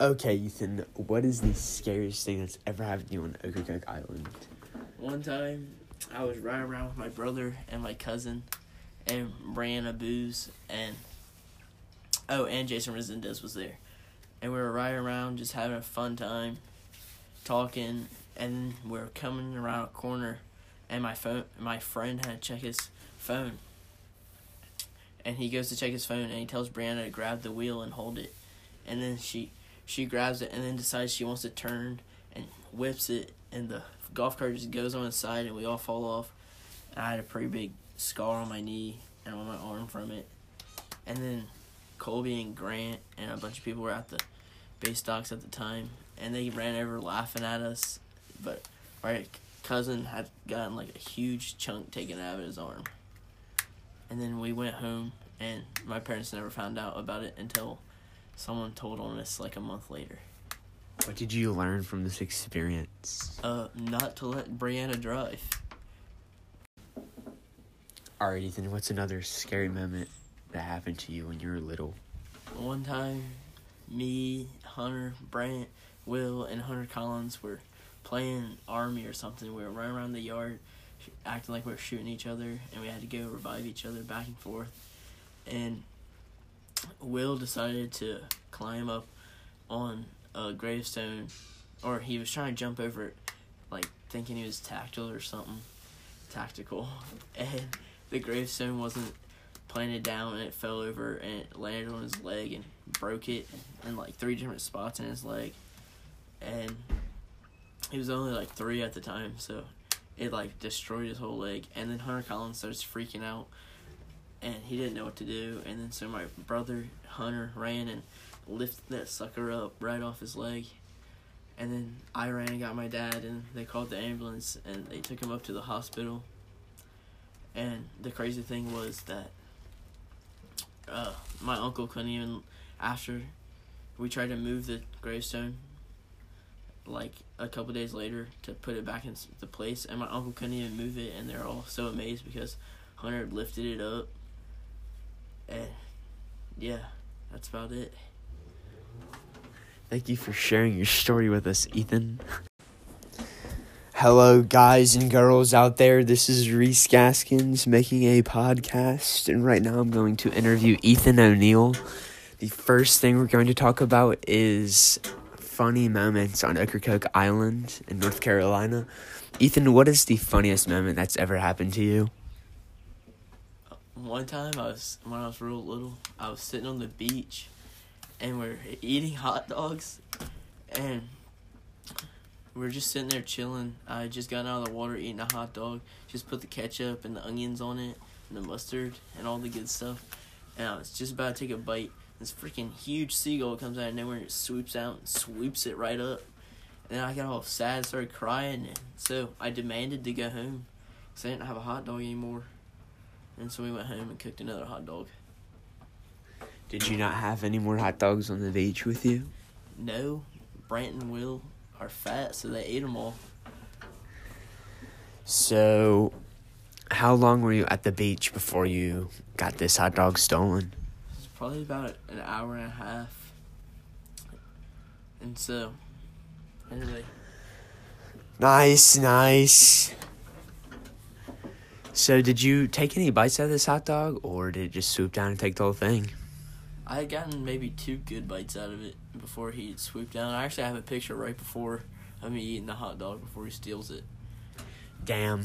Okay, Ethan, what is the scariest thing that's ever happened to you on Ocracoke Island? One time, I was riding around with my brother and my cousin, and Brianna Booze, and oh, and Jason Resendez was there, and we were riding around just having a fun time, talking, and we are coming around a corner, and my phone, my friend had to check his phone, and he goes to check his phone, and he tells Brianna to grab the wheel and hold it, and then she she grabs it and then decides she wants to turn and whips it and the golf cart just goes on its side and we all fall off. And I had a pretty big scar on my knee and on my arm from it. And then Colby and Grant and a bunch of people were at the base docks at the time and they ran over laughing at us. But my cousin had gotten like a huge chunk taken out of his arm. And then we went home and my parents never found out about it until someone told on us like a month later. What did you learn from this experience? Uh, not to let Brianna drive. Alright, Ethan, what's another scary moment that happened to you when you were little? One time, me, Hunter, Brant, Will, and Hunter Collins were playing army or something. We were running around the yard, acting like we were shooting each other, and we had to go revive each other back and forth. And Will decided to climb up on a gravestone, or he was trying to jump over it, like thinking he was tactile or something, tactical, and the gravestone wasn't planted down and it fell over and it landed on his leg and broke it in like three different spots in his leg, and he was only like three at the time, so it like destroyed his whole leg. And then Hunter Collins starts freaking out and he didn't know what to do. And then so my brother Hunter ran and lifted that sucker up right off his leg. And then I ran and got my dad, and they called the ambulance, and they took him up to the hospital. And the crazy thing was that uh, my uncle couldn't even, after we tried to move the gravestone, like a couple days later to put it back in the place, and my uncle couldn't even move it, and they're all so amazed because Hunter lifted it up and yeah, that's about it. Thank you for sharing your story with us, Ethan. Hello, guys and girls out there. This is Reese Gaskins making a podcast, and right now I'm going to interview Ethan O'Neill. The first thing we're going to talk about is funny moments on Ocracoke Island in North Carolina. Ethan, what is the funniest moment that's ever happened to you? One time I was when I was real little, I was sitting on the beach and we're eating hot dogs and we are just sitting there chilling. I just got out of the water eating a hot dog. Just put the ketchup and the onions on it and the mustard and all the good stuff. And I was just about to take a bite. This freaking huge seagull comes out of nowhere and it swoops out and swoops it right up. And then I got all sad, started crying. And so I demanded to go home because I didn't have a hot dog anymore. And so we went home and cooked another hot dog. Did you not have any more hot dogs on the beach with you? No. Brant and Will are fat, so they ate them all. So, how long were you at the beach before you got this hot dog stolen? It's probably about an hour and a half. And so, anyway. Nice, nice. So, did you take any bites out of this hot dog, or did it just swoop down and take the whole thing? I had gotten maybe two good bites out of it before he swooped down. I actually have a picture right before of me eating the hot dog before he steals it. Damn.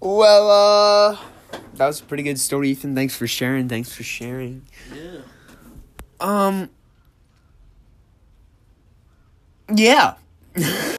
Well, uh, that was a pretty good story, Ethan. Thanks for sharing. Thanks for sharing. Yeah. Um. Yeah.